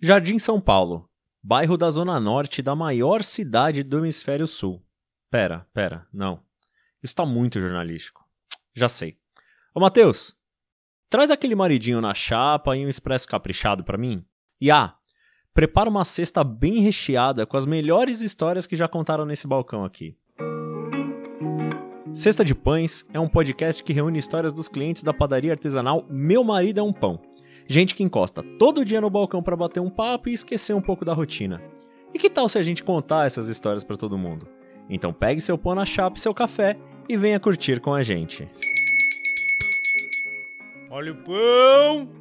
Jardim São Paulo, bairro da zona norte da maior cidade do hemisfério sul. Pera, pera, não. Isso tá muito jornalístico. Já sei. Ô Matheus, traz aquele maridinho na chapa e um expresso caprichado para mim. E ah, prepara uma cesta bem recheada com as melhores histórias que já contaram nesse balcão aqui. Cesta de Pães é um podcast que reúne histórias dos clientes da padaria artesanal Meu Marido é um Pão. Gente que encosta todo dia no balcão para bater um papo e esquecer um pouco da rotina. E que tal se a gente contar essas histórias para todo mundo? Então pegue seu pão na chapa e seu café e venha curtir com a gente. Olha o pão!